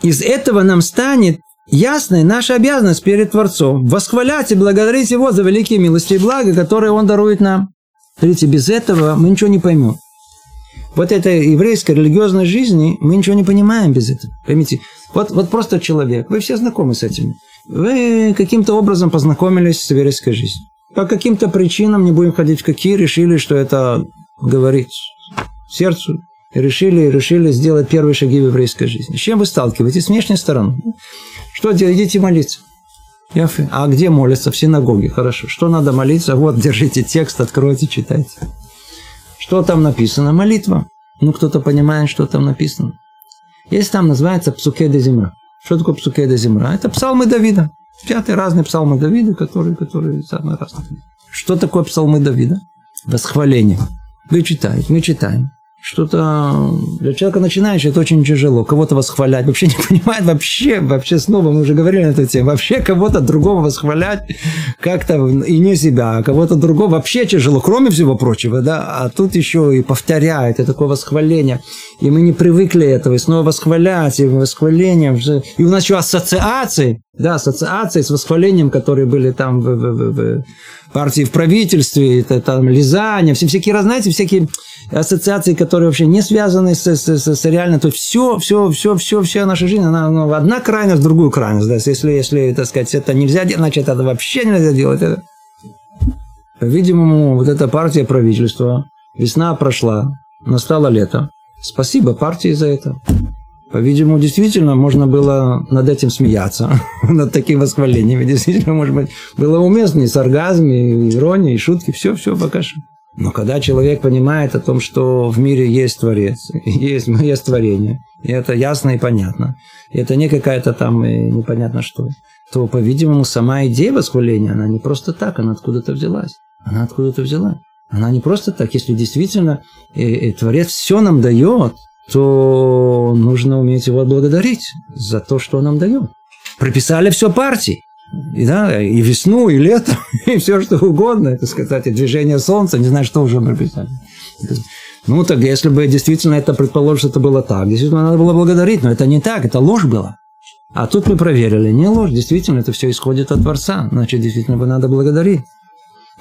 Из этого нам станет ясная наша обязанность перед Творцом восхвалять и благодарить Его за великие милости и блага, которые Он дарует нам. Смотрите, без этого мы ничего не поймем. Вот этой еврейской религиозной жизни мы ничего не понимаем без этого. Поймите, вот, вот просто человек, вы все знакомы с этим. Вы каким-то образом познакомились с еврейской жизнью. По каким-то причинам, не будем ходить в какие, решили, что это говорит сердцу, решили, решили сделать первые шаги в еврейской жизни. С чем вы сталкиваетесь? С внешней стороны. Что делать? Идите молиться. А где молятся? В синагоге. Хорошо. Что надо молиться? Вот, держите текст, откройте, читайте. Что там написано? Молитва. Ну, кто-то понимает, что там написано. Есть там, называется Псуке де Земра. Что такое Псуке де Земра? Это псалмы Давида. Пятый разные псалмы Давида, которые, которые самые разные. Что такое псалмы Давида? Восхваление. Вы читаете, мы читаем что-то для человека начинающего это очень тяжело. Кого-то восхвалять. Вообще не понимает, вообще, вообще снова мы уже говорили на эту тему. Вообще кого-то другого восхвалять как-то и не себя, а кого-то другого вообще тяжело, кроме всего прочего, да. А тут еще и повторяет, это такое восхваление. И мы не привыкли этого, и снова восхвалять, и восхвалением. И у нас еще ассоциации, да, ассоциации с восхвалением, которые были там в, в, в, в партии в правительстве, это там лизание, все всякие, знаете, всякие ассоциации, которые вообще не связаны с, с, с, с реально, то есть все, все, все, все, вся наша жизнь, она ну, одна крайность, другую крайность. Да? Если, если, так сказать, это нельзя делать, значит, это вообще нельзя делать. Это... По-видимому, вот эта партия правительства, весна прошла, настало лето. Спасибо партии за это. По-видимому, действительно, можно было над этим смеяться, над таким восхвалением. Действительно, может быть, было уместно и сарказм, и ирония, и шутки, все-все пока что. Но когда человек понимает о том, что в мире есть Творец, есть, есть творение, и это ясно и понятно, и это не какая-то там э, непонятно что, то, по-видимому, сама идея восхваления, она не просто так, она откуда-то взялась. Она откуда-то взяла. Она не просто так. Если действительно и, э, и э, Творец все нам дает, то нужно уметь его благодарить за то, что он нам дает. Прописали все партии. И, да, и весну, и лето, и все что угодно. Это, кстати, движение солнца, не знаю, что уже написали. Ну, так если бы действительно это предположим, что это было так, действительно надо было благодарить, но это не так, это ложь была. А тут мы проверили, не ложь, действительно, это все исходит от Творца, значит, действительно бы надо благодарить.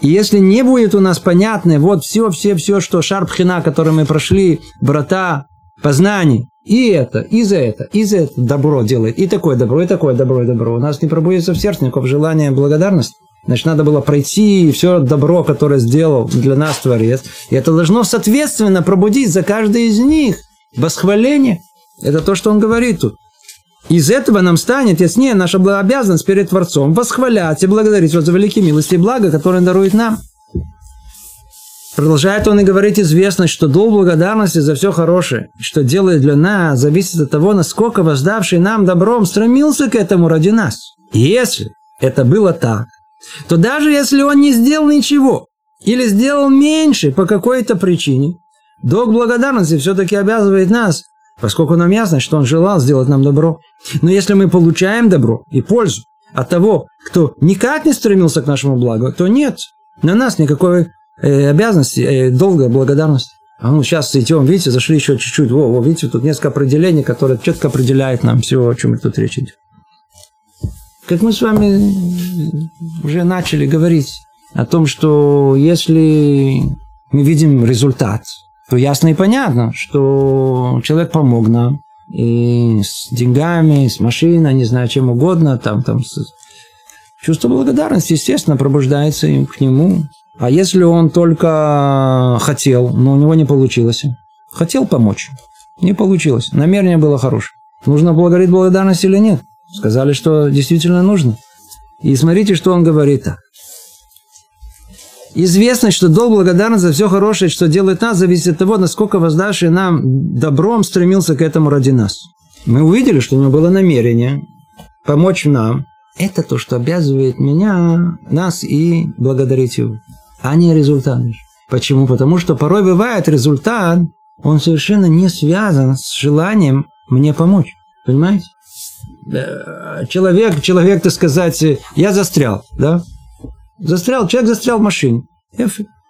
И если не будет у нас понятно, вот все, все, все, что шарпхина, который мы прошли, брата, познаний, и это, и за это, и за это добро делает. И такое добро, и такое добро, и добро. У нас не пробудется в сердце никакого желания благодарности. Значит, надо было пройти все добро, которое сделал для нас Творец. И это должно, соответственно, пробудить за каждый из них восхваление. Это то, что он говорит тут. Из этого нам станет яснее наша обязанность перед Творцом восхвалять и благодарить его за великие милости и блага, которые он дарует нам. Продолжает он и говорить известность, что долг благодарности за все хорошее, что делает для нас, зависит от того, насколько воздавший нам добром стремился к этому ради нас. И если это было так, то даже если он не сделал ничего или сделал меньше по какой-то причине, долг благодарности все-таки обязывает нас, поскольку нам ясно, что он желал сделать нам добро. Но если мы получаем добро и пользу от того, кто никак не стремился к нашему благу, то нет, на нас никакой э, обязанности, э, долга, благодарности. А ну, сейчас идем, видите, зашли еще чуть-чуть. Во, во, видите, тут несколько определений, которые четко определяют нам все, о чем тут речь идет. Как мы с вами уже начали говорить о том, что если мы видим результат, то ясно и понятно, что человек помог нам, и с деньгами, с машиной, не знаю, чем угодно, там, там, чувство благодарности, естественно, пробуждается им к нему. А если он только хотел, но у него не получилось, хотел помочь, не получилось, намерение было хорошее. Нужно благодарить благодарность или нет? Сказали, что действительно нужно. И смотрите, что он говорит. Известно, что долг благодарности за все хорошее, что делает нас, зависит от того, насколько воздавший нам добром стремился к этому ради нас. Мы увидели, что у него было намерение помочь нам. Это то, что обязывает меня, нас и благодарить его, а не результат. Почему? Потому что порой бывает результат, он совершенно не связан с желанием мне помочь. Понимаете? Человек, человек, так сказать, я застрял, да? Застрял, человек застрял в машине.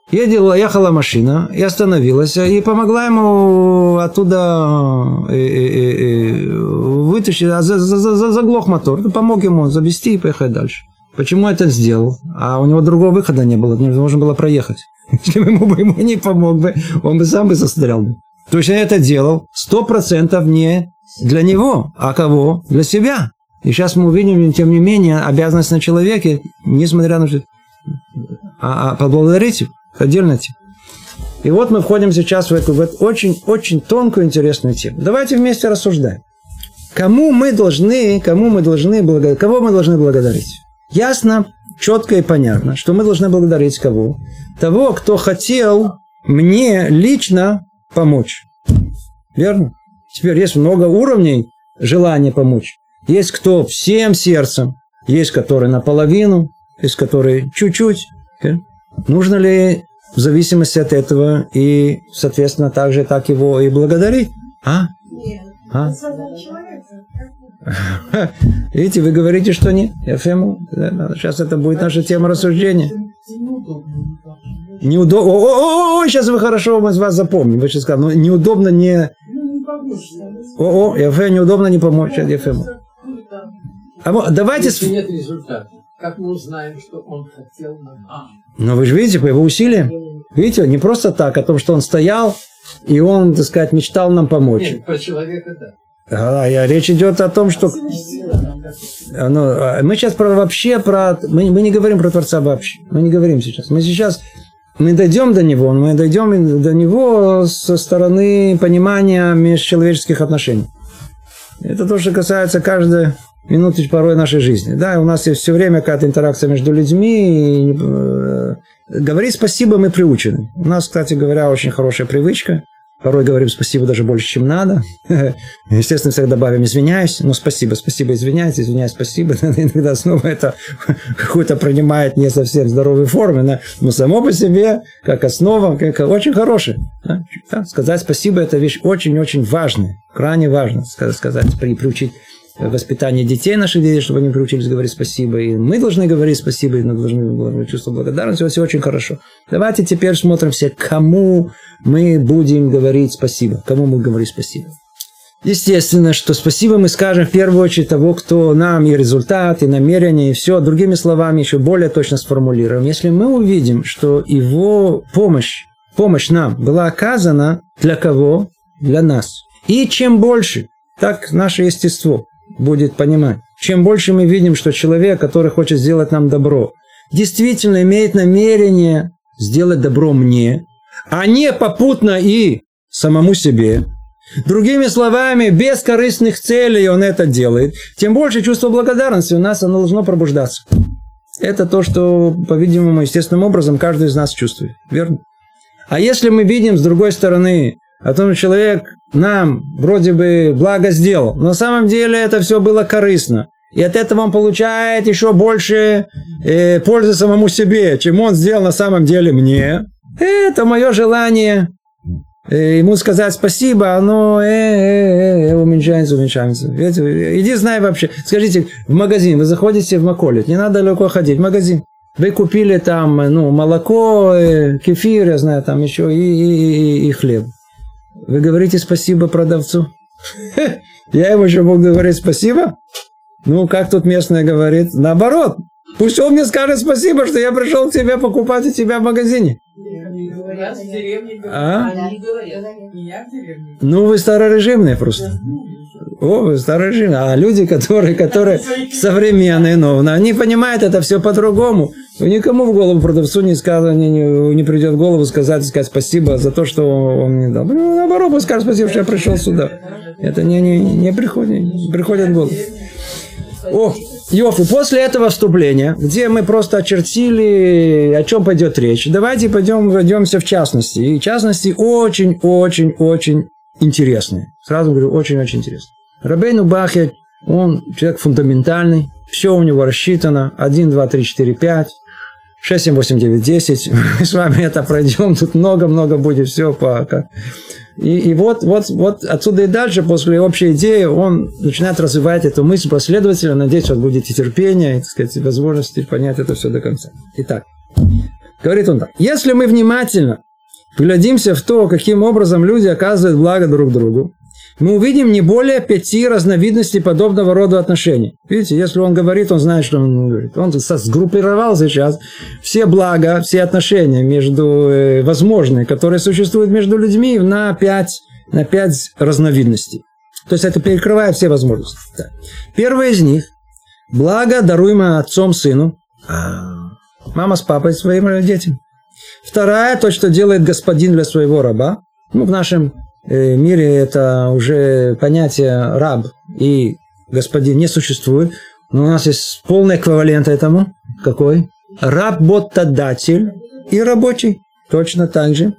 Едела, ехала машина и остановилась, и помогла ему оттуда э, э, э, вытащить, а заглох мотор, помог ему завести и поехать дальше. Почему это сделал? А у него другого выхода не было, невозможно было проехать. Если ему бы ему не помог бы, он бы сам бы застрял бы. То есть он это делал сто процентов не для него, а кого? Для себя. И сейчас мы увидим, тем не менее, обязанность на человеке, несмотря на а, а поблагодарите отдельно. И вот мы входим сейчас в эту очень-очень тонкую интересную тему. Давайте вместе рассуждаем. Кому мы должны, кому мы должны благодарить, кого мы должны благодарить? Ясно, четко и понятно, что мы должны благодарить кого? Того, кто хотел мне лично помочь. Верно? Теперь есть много уровней желания помочь. Есть кто всем сердцем, есть который наполовину, есть который чуть-чуть. Нужно ли в зависимости от этого и, соответственно, также так его и благодарить? А? Нет. А? Видите, вы говорите, что нет. ФМ, сейчас это будет наша тема рассуждения. Неудобно. О, о, сейчас вы хорошо мы вас запомним. Вы сейчас сказали, но неудобно не... О, о, ФМ, неудобно не помочь. ФМ. А вот, давайте... Если нет результата. Как мы узнаем, что он хотел нам? А. Но вы же видите, по его усилиям. Видите, не просто так, о том, что он стоял, и он, так сказать, мечтал нам помочь. Нет, про человека, да. А, я, речь идет о том, что... Ну, а, мы сейчас про вообще про... Мы, мы не говорим про Творца вообще. Мы не говорим сейчас. Мы сейчас... Мы дойдем до него, мы дойдем до него со стороны понимания межчеловеческих отношений. Это то, что касается каждой минуты порой нашей жизни. Да, у нас есть все время какая-то интеракция между людьми. И, э, говорить спасибо мы приучены. У нас, кстати говоря, очень хорошая привычка. Порой говорим спасибо даже больше, чем надо. Естественно, всегда добавим извиняюсь. Но спасибо, спасибо, извиняюсь, извиняюсь, спасибо. Иногда снова это какую-то принимает не совсем здоровой форме, но само по себе, как основа, как очень хорошее. Да? Сказать спасибо – это вещь очень-очень важная, крайне важно сказать, приучить воспитание детей наших детей, чтобы они приучились говорить спасибо. И мы должны говорить спасибо, и мы должны чувствовать благодарность. Все очень хорошо. Давайте теперь смотрим все, кому мы будем говорить спасибо. Кому мы говорим спасибо. Естественно, что спасибо мы скажем в первую очередь того, кто нам и результат, и намерение, и все. Другими словами, еще более точно сформулируем. Если мы увидим, что его помощь, помощь нам была оказана для кого? Для нас. И чем больше, так наше естество будет понимать. Чем больше мы видим, что человек, который хочет сделать нам добро, действительно имеет намерение сделать добро мне, а не попутно и самому себе, Другими словами, без корыстных целей он это делает, тем больше чувство благодарности у нас оно должно пробуждаться. Это то, что, по-видимому, естественным образом каждый из нас чувствует. Верно? А если мы видим с другой стороны о том, что человек нам вроде бы благо сделал. Но на самом деле это все было корыстно. И от этого он получает еще больше э, пользы самому себе, чем он сделал на самом деле мне. Это мое желание э, ему сказать спасибо, оно э, э, э, уменьшается, уменьшается. Видите, иди знай вообще. Скажите, в магазин, вы заходите в Маколит, не надо далеко ходить, в магазин. Вы купили там ну, молоко, э, кефир, я знаю, там еще и, и, и, и хлеб. Вы говорите спасибо продавцу? Я ему еще буду говорить спасибо? Ну, как тут местная говорит? Наоборот, Пусть он мне скажет спасибо, что я пришел к тебе покупать у тебя в магазине. А? Ну, вы старорежимные просто. О, вы старорежимные. А люди, которые, которые современные, но они понимают это все по-другому. Никому в голову продавцу не, сказано, не, не, не придет в голову сказать, сказать спасибо за то, что он мне дал. Ну, наоборот, пусть скажет спасибо, что я пришел сюда. Это не, не, не приходит, не приходит в голову. О, Йофи, после этого вступления, где мы просто очертили, о чем пойдет речь, давайте пойдем, войдемся в частности. И частности очень-очень-очень интересные. Сразу говорю, очень-очень интересные. Рабейну Бахе, он человек фундаментальный, все у него рассчитано, 1, 2, 3, 4, 5, 6, 7, 8, 9, 10. Мы с вами это пройдем, тут много-много будет все по... И, и вот, вот, вот отсюда и дальше, после общей идеи, он начинает развивать эту мысль последовательно. Надеюсь, вас будет терпение, и, так сказать, возможности понять это все до конца. Итак, говорит он так. Если мы внимательно глядимся в то, каким образом люди оказывают благо друг другу, мы увидим не более пяти разновидностей подобного рода отношений. Видите, если он говорит, он знает, что он говорит. Он сгруппировал сейчас все блага, все отношения между э, возможные, которые существуют между людьми на пять, на пять разновидностей. То есть это перекрывает все возможности. Так. Первое из них – благо, даруемое отцом сыну, а мама с папой своим детям. Вторая – то, что делает господин для своего раба. Ну, в нашем мире это уже понятие раб и господин не существует. Но у нас есть полный эквивалент этому. Какой? Работодатель и рабочий. Точно так же.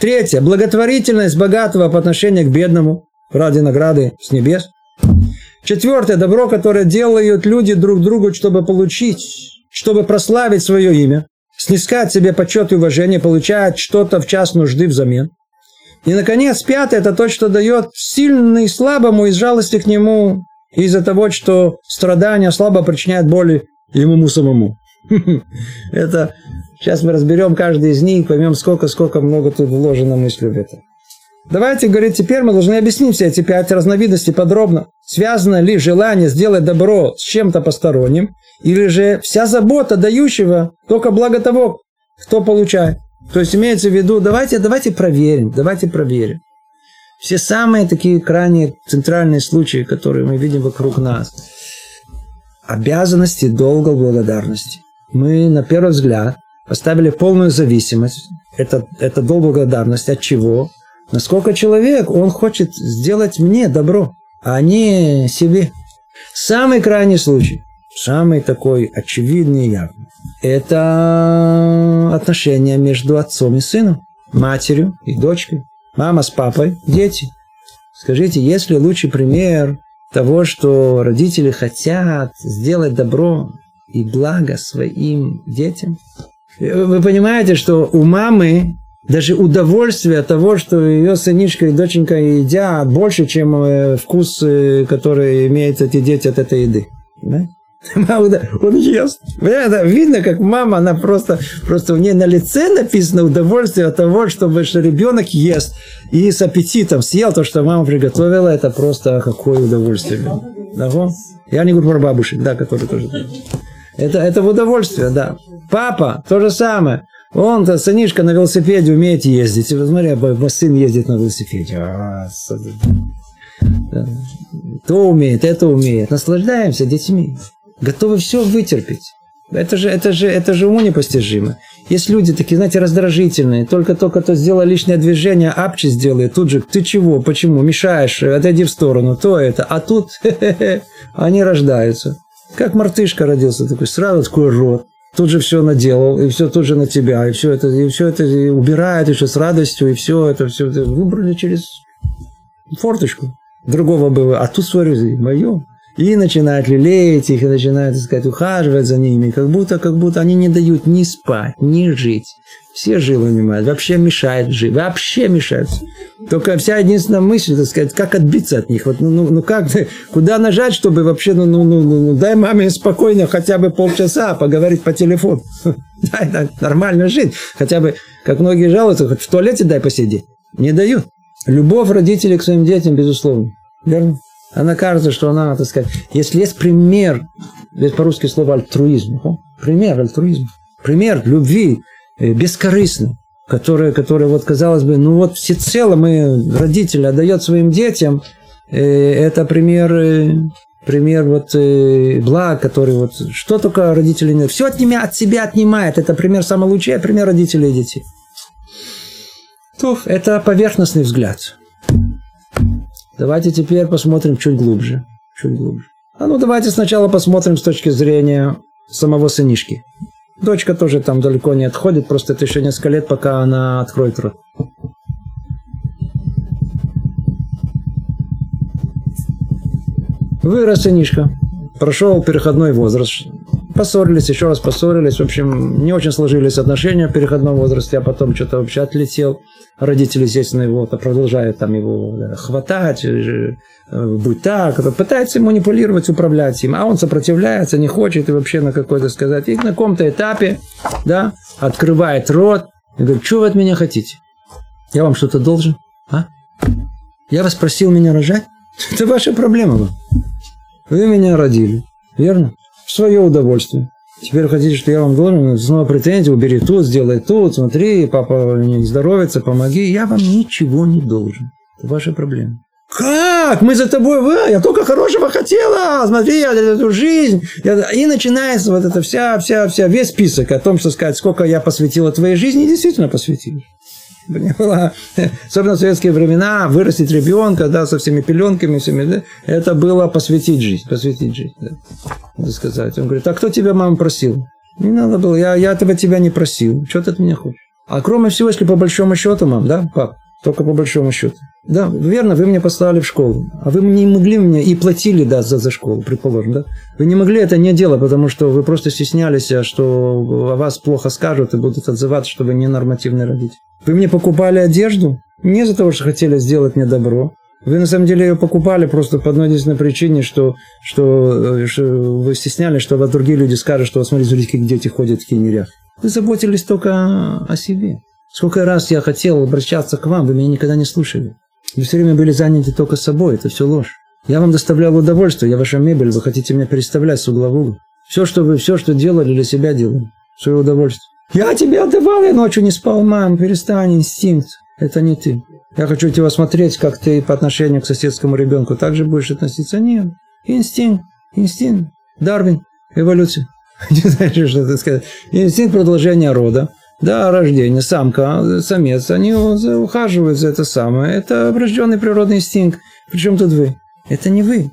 Третье. Благотворительность богатого по отношению к бедному ради награды с небес. Четвертое. Добро, которое делают люди друг другу, чтобы получить, чтобы прославить свое имя, снискать себе почет и уважение, получать что-то в час нужды взамен. И, наконец, пятое – это то, что дает сильный слабому из жалости к нему, из-за того, что страдания слабо причиняют боли ему самому. Это сейчас мы разберем каждый из них, поймем, сколько, сколько много тут вложено мысли в это. Давайте, говорит, теперь мы должны объяснить все эти пять разновидностей подробно. Связано ли желание сделать добро с чем-то посторонним, или же вся забота дающего только благо того, кто получает. То есть имеется в виду, давайте, давайте проверим, давайте проверим. Все самые такие крайне центральные случаи, которые мы видим вокруг нас. Обязанности долга благодарности. Мы, на первый взгляд, поставили полную зависимость. Это, это долг благодарности от чего? Насколько человек, он хочет сделать мне добро, а не себе. Самый крайний случай, самый такой очевидный и явный, это отношения между отцом и сыном, матерью и дочкой, мама с папой, дети. Скажите, есть ли лучший пример того, что родители хотят сделать добро и благо своим детям? Вы понимаете, что у мамы даже удовольствие от того, что ее сынишка и доченька едят, больше, чем э, вкус, э, который имеют эти дети от этой еды. Да? Он ест. Понятно? Видно, как мама, она просто, просто у нее на лице написано удовольствие от того, чтобы что ребенок ест. И с аппетитом съел то, что мама приготовила, это просто какое удовольствие. Да, Я не говорю про бабушек, да, которые тоже. Это, это в удовольствие, да. Папа, то же самое. Он-то, сынишка на велосипеде умеет ездить. И, смотри, сын ездит на велосипеде. А, то умеет, это умеет. Наслаждаемся детьми готовы все вытерпеть. Это же, это же, это же уму непостижимо. Есть люди такие, знаете, раздражительные. Только-только то сделал лишнее движение, апчи сделает. Тут же, ты чего, почему, мешаешь, отойди в сторону, то это. А тут они рождаются. Как мартышка родился такой, сразу такой рот. Тут же все наделал, и все тут же на тебя, и все это, и все это и убирает еще с радостью, и все это, все это выбрали через форточку. Другого было, а тут, смотри, мое. И начинают лелеять их, и начинают, так сказать, ухаживать за ними, как будто, как будто они не дают ни спать, ни жить. Все жилы унимают, вообще мешают жить, вообще мешают. Только вся единственная мысль, так сказать, как отбиться от них. Вот, ну, ну, ну как, куда нажать, чтобы вообще, ну, ну, ну, ну, дай маме спокойно хотя бы полчаса поговорить по телефону. Дай, дай нормально жить. Хотя бы, как многие жалуются, хоть в туалете дай посидеть. Не дают. Любовь родителей к своим детям, безусловно. Верно? Она кажется, что она, так сказать, если есть пример, здесь по-русски слово альтруизм, пример альтруизма, пример любви э, бескорыстный, который, который вот, казалось бы, ну вот всецело мы, родители, отдает своим детям, э, это пример, э, пример вот благ, который вот, что только родители не... Все от, меня, от себя отнимает. Это пример самый лучший, пример родителей и детей. То, это поверхностный взгляд. Давайте теперь посмотрим чуть глубже. Чуть глубже. А ну давайте сначала посмотрим с точки зрения самого сынишки. Дочка тоже там далеко не отходит, просто это еще несколько лет, пока она откроет рот. Вырос сынишка, прошел переходной возраст, поссорились, еще раз поссорились, в общем, не очень сложились отношения в переходном возрасте, а потом что-то вообще отлетел. Родители, естественно, его продолжают там его хватать, э, будь так, пытаются манипулировать, управлять им, а он сопротивляется, не хочет и вообще на какой-то сказать. И на каком-то этапе, да, открывает рот и говорит, что вы от меня хотите? Я вам что-то должен? А? Я вас просил меня рожать? Это ваша проблема. Вы меня родили, верно? В свое удовольствие. Теперь хотите, что я вам должен, снова претензии, убери тут, сделай тут, смотри, папа не здоровится, помоги. Я вам ничего не должен. Это ваша проблема. Как? Мы за тобой, вы, я только хорошего хотела, смотри, я эту жизнь. И начинается вот эта вся, вся, вся, весь список о том, что сказать, сколько я посвятила твоей жизни, и действительно посвятил. Поняла? Особенно в советские времена, вырастить ребенка, да, со всеми пеленками, всеми, да, это было посвятить жизнь, посвятить жизнь, да, надо сказать. Он говорит, а кто тебя, мама, просил? Не надо было, я, я этого тебя не просил, что ты от меня хочешь? А кроме всего, если по большому счету, мам, да, пап, только по большому счету. Да, верно, вы меня послали в школу, а вы не могли мне и платили, да, за, за школу, предположим, да? Вы не могли это не делать, потому что вы просто стеснялись, а что о вас плохо скажут и будут отзываться, что вы не нормативный родитель. Вы мне покупали одежду не из-за того, что хотели сделать мне добро. Вы на самом деле ее покупали просто по одной единственной причине, что, что, э, что вы стеснялись, что вас другие люди скажут, что, смотрите, смотрите, какие дети ходят в кинерях. Вы заботились только о себе. Сколько раз я хотел обращаться к вам, вы меня никогда не слушали. Вы все время были заняты только собой, это все ложь. Я вам доставлял удовольствие, я ваша мебель, вы хотите меня переставлять с угла в угол. Все, что вы, все, что делали для себя делали. Свое удовольствие. Я тебе отдавал, я ночью не спал, мам, перестань, инстинкт. Это не ты. Я хочу тебя смотреть, как ты по отношению к соседскому ребенку так же будешь относиться. Нет, инстинкт, инстинкт, Дарвин, эволюция. Не знаешь, что это сказать. Инстинкт продолжения рода. Да, рождение, самка, самец, они ухаживают за это самое. Это врожденный природный инстинкт. Причем тут вы? Это не вы.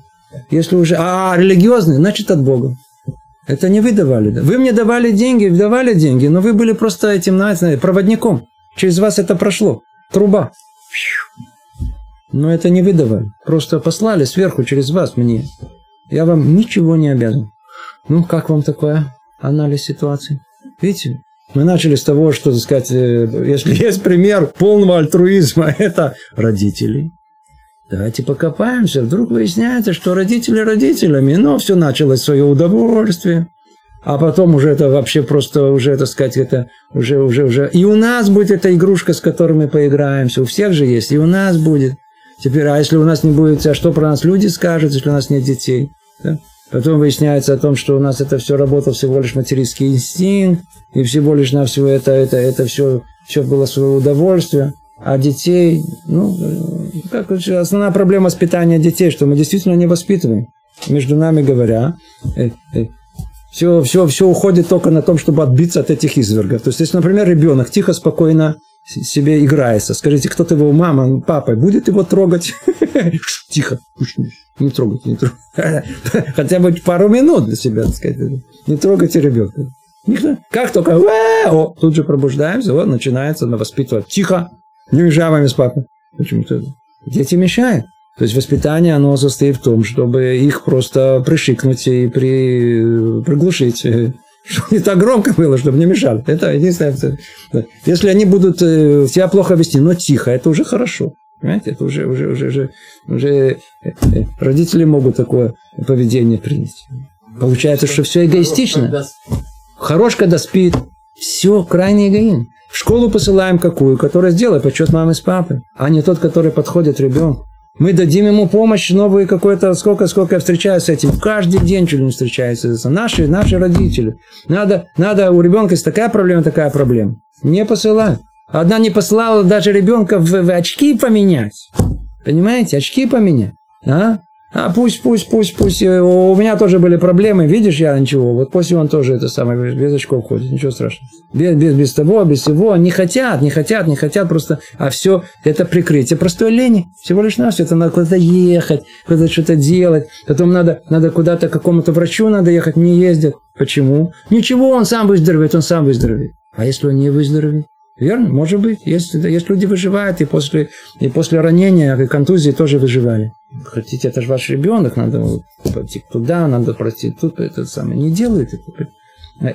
Если уже... А, религиозный, значит от Бога. Это не вы давали. Вы мне давали деньги, давали деньги, но вы были просто этим, знаете, проводником. Через вас это прошло. Труба. Но это не вы давали. Просто послали сверху через вас мне. Я вам ничего не обязан. Ну, как вам такое анализ ситуации? Видите, мы начали с того, что, так сказать, э, если есть пример полного альтруизма, это родители. Давайте покопаемся. Вдруг выясняется, что родители родителями, но все началось в свое удовольствие. А потом уже это вообще просто, уже, так сказать, это уже, уже, уже. И у нас будет эта игрушка, с которой мы поиграемся. У всех же есть, и у нас будет. Теперь, а если у нас не будет, а что про нас люди скажут, если у нас нет детей? Да? Потом выясняется о том, что у нас это все работал всего лишь материнский инстинкт, и всего лишь на все это, это, это все, все было свое удовольствие. А детей, ну, как основная проблема воспитания детей, что мы действительно не воспитываем. Между нами говоря, все, все, все уходит только на том, чтобы отбиться от этих извергов. То есть, если, например, ребенок тихо, спокойно себе играется, скажите, кто-то его мама, папа, будет его трогать? Тихо, не трогайте, не трогайте. Хотя бы пару минут для себя, так сказать. Не трогайте ребенка. Никто. Как только, о, тут же пробуждаемся, вот начинается воспитывать. Тихо, не уезжай с папой. Почему-то дети мешают. То есть воспитание, оно состоит в том, чтобы их просто пришикнуть и при... приглушить, чтобы не так громко было, чтобы не мешали. Это единственное. Если они будут э, себя плохо вести, но тихо, это уже хорошо. Понимаете, это уже, уже, уже, уже, уже э, э, родители могут такое поведение принять. Получается, что все эгоистично. Хорош, когда спит. Все, крайний эгоизм. В школу посылаем какую? Которая сделает почет мамы с папой, а не тот, который подходит ребенку. Мы дадим ему помощь, новую какой-то, сколько, сколько я встречаюсь с этим. Каждый день чуть ли не встречаюсь Наши, наши родители. Надо, надо, у ребенка есть такая проблема, такая проблема. Не посылай. Одна не послала даже ребенка в, в очки поменять. Понимаете, очки поменять. А? А пусть, пусть, пусть, пусть. Э, у меня тоже были проблемы, видишь, я ничего. Вот после он тоже это самое, без очков ходит, ничего страшного. Без, без, без того, без всего. Не хотят, не хотят, не хотят просто. А все это прикрытие простой лени. Всего лишь нас. Это надо куда-то ехать, куда-то что-то делать. Потом надо, надо куда-то к какому-то врачу надо ехать, не ездят. Почему? Ничего, он сам выздоровеет, он сам выздоровеет. А если он не выздоровеет? Верно? Может быть. Есть, есть люди выживают, и после, и после ранения, и контузии тоже выживали. Хотите, это же ваш ребенок, надо пойти туда, надо пройти тут, это самое. Не делает это.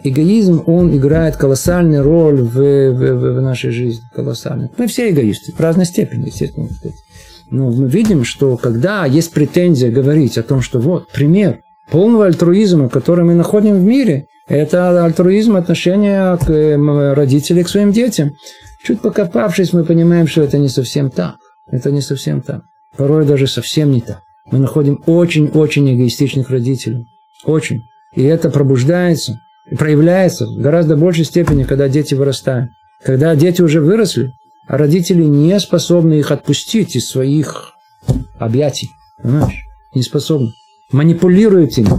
Эгоизм, он играет колоссальную роль в, в, в нашей жизни. Колоссальную. Мы все эгоисты, в разной степени, естественно. Но мы видим, что когда есть претензия говорить о том, что вот пример полного альтруизма, который мы находим в мире, это альтруизм отношения к эм, родителям к своим детям. Чуть покопавшись, мы понимаем, что это не совсем так. Это не совсем так. Порой даже совсем не так. Мы находим очень-очень эгоистичных родителей. Очень. И это пробуждается, проявляется в гораздо большей степени, когда дети вырастают. Когда дети уже выросли, а родители не способны их отпустить из своих объятий. Понимаешь? Не способны. Манипулируют ими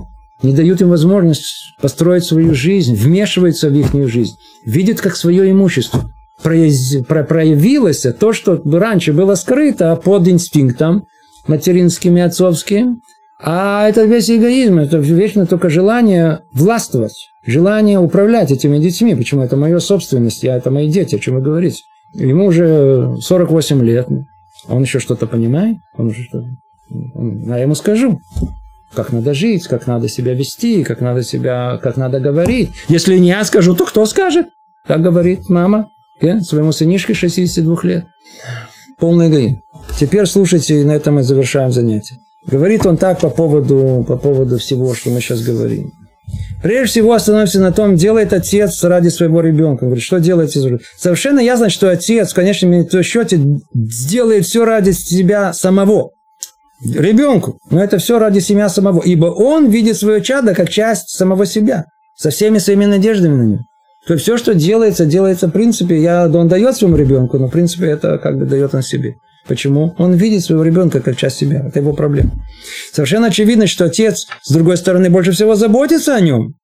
не дают им возможность построить свою жизнь, вмешиваются в их жизнь, видят как свое имущество. Проявилось то, что раньше было скрыто под инстинктом материнским и отцовским, а это весь эгоизм, это вечно только желание властвовать, желание управлять этими детьми. Почему? Это моя собственность, я, это мои дети, о чем вы говорите. Ему уже 48 лет, он еще что-то понимает, он уже что-то... А я ему скажу, как надо жить, как надо себя вести, как надо себя, как надо говорить. Если не я скажу, то кто скажет? Так говорит мама yeah, своему сынишке 62 лет. Полный эгоизм. Теперь слушайте, и на этом мы завершаем занятие. Говорит он так по поводу, по поводу всего, что мы сейчас говорим. Прежде всего остановимся на том, делает отец ради своего ребенка. Он говорит, что делает отец? Совершенно ясно, что отец в конечном счете сделает все ради себя самого ребенку. Но это все ради себя самого. Ибо он видит свое чадо как часть самого себя. Со всеми своими надеждами на него. То есть все, что делается, делается в принципе, я, он дает своему ребенку, но в принципе это как бы дает он себе. Почему? Он видит своего ребенка как часть себя. Это его проблема. Совершенно очевидно, что отец, с другой стороны, больше всего заботится о нем.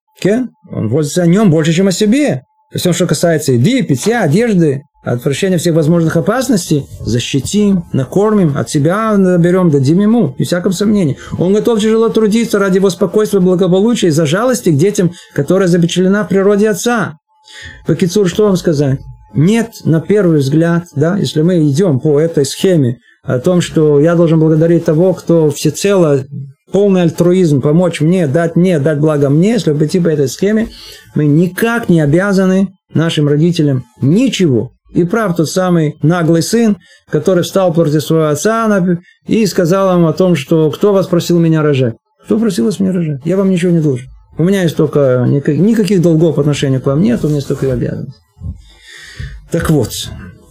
Он заботится о нем больше, чем о себе. Есть, что касается еды, питья, одежды, от прощения всех возможных опасностей, защитим, накормим, от себя наберем, дадим ему, без всяком сомнении. Он готов тяжело трудиться ради его спокойствия, благополучия, из-за жалости к детям, которая запечатлена в природе отца. Покицур, что вам сказать? Нет, на первый взгляд, да, если мы идем по этой схеме о том, что я должен благодарить того, кто всецело полный альтруизм, помочь мне, дать мне, дать благо мне, если пойти по этой схеме, мы никак не обязаны нашим родителям ничего. И прав тот самый наглый сын, который встал против своего отца и сказал ему о том, что кто вас просил меня рожать? Кто просил вас меня рожать? Я вам ничего не должен. У меня есть только никаких долгов по отношению к вам нет, у меня есть только обязанности. Так вот.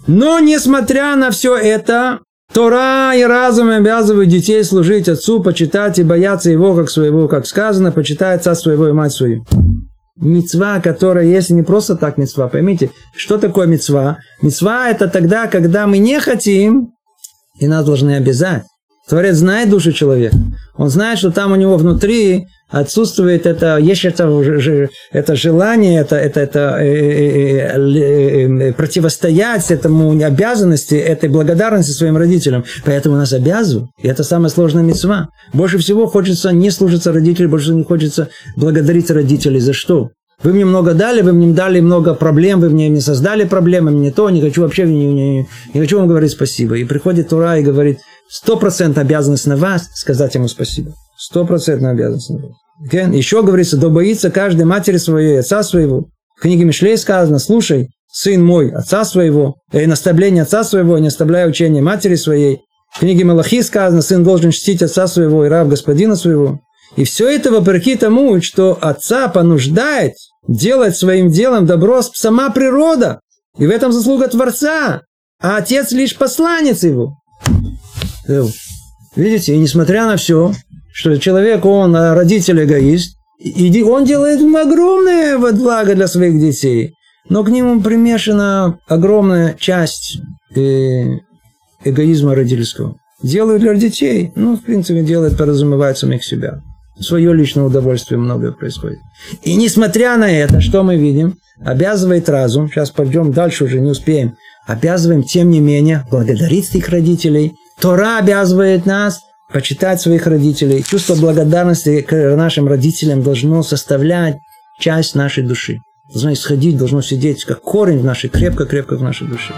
Но несмотря на все это, Тора и разум обязывают детей служить отцу, почитать и бояться его, как своего, как сказано, почитать отца своего и мать свою мецва, которая, если не просто так мецва, поймите, что такое мецва? Мецва это тогда, когда мы не хотим, и нас должны обязать. Творец знает душу человека. Он знает, что там у него внутри отсутствует это, есть это, это желание, это, это, это э, э, э, противостоять этому обязанности, этой благодарности своим родителям. Поэтому нас обязывают. И это самая сложная мецва. Больше всего хочется не служиться родителям, больше не хочется благодарить родителей. За что? Вы мне много дали, вы мне дали много проблем, вы мне не создали проблемы, мне то, не хочу вообще, не, не, не хочу вам говорить спасибо. И приходит Тура и говорит, Стопроцентная обязанность на вас сказать ему спасибо. Стопроцентная обязанность на вас. Okay? Еще говорится, да боится каждой матери своей, отца своего. В книге Мишлей сказано, слушай, сын мой, отца своего, и наставление отца своего, не оставляя учения матери своей. В книге Малахи сказано, сын должен чтить отца своего и раб господина своего. И все это вопреки тому, что отца понуждает делать своим делом добро сама природа. И в этом заслуга Творца. А отец лишь посланец его. Видите, и несмотря на все, что человек, он а, родитель эгоист, и он делает огромное благо для своих детей, но к нему примешана огромная часть э, эгоизма родительского. Делают для детей, ну, в принципе, делает, подразумевает самих себя. Свое личное удовольствие многое происходит. И несмотря на это, что мы видим, обязывает разум, сейчас пойдем дальше, уже не успеем, обязываем, тем не менее, благодарить своих родителей. Тора обязывает нас почитать своих родителей. Чувство благодарности к нашим родителям должно составлять часть нашей души. Должно исходить, должно сидеть как корень в нашей, крепко-крепко в нашей душе.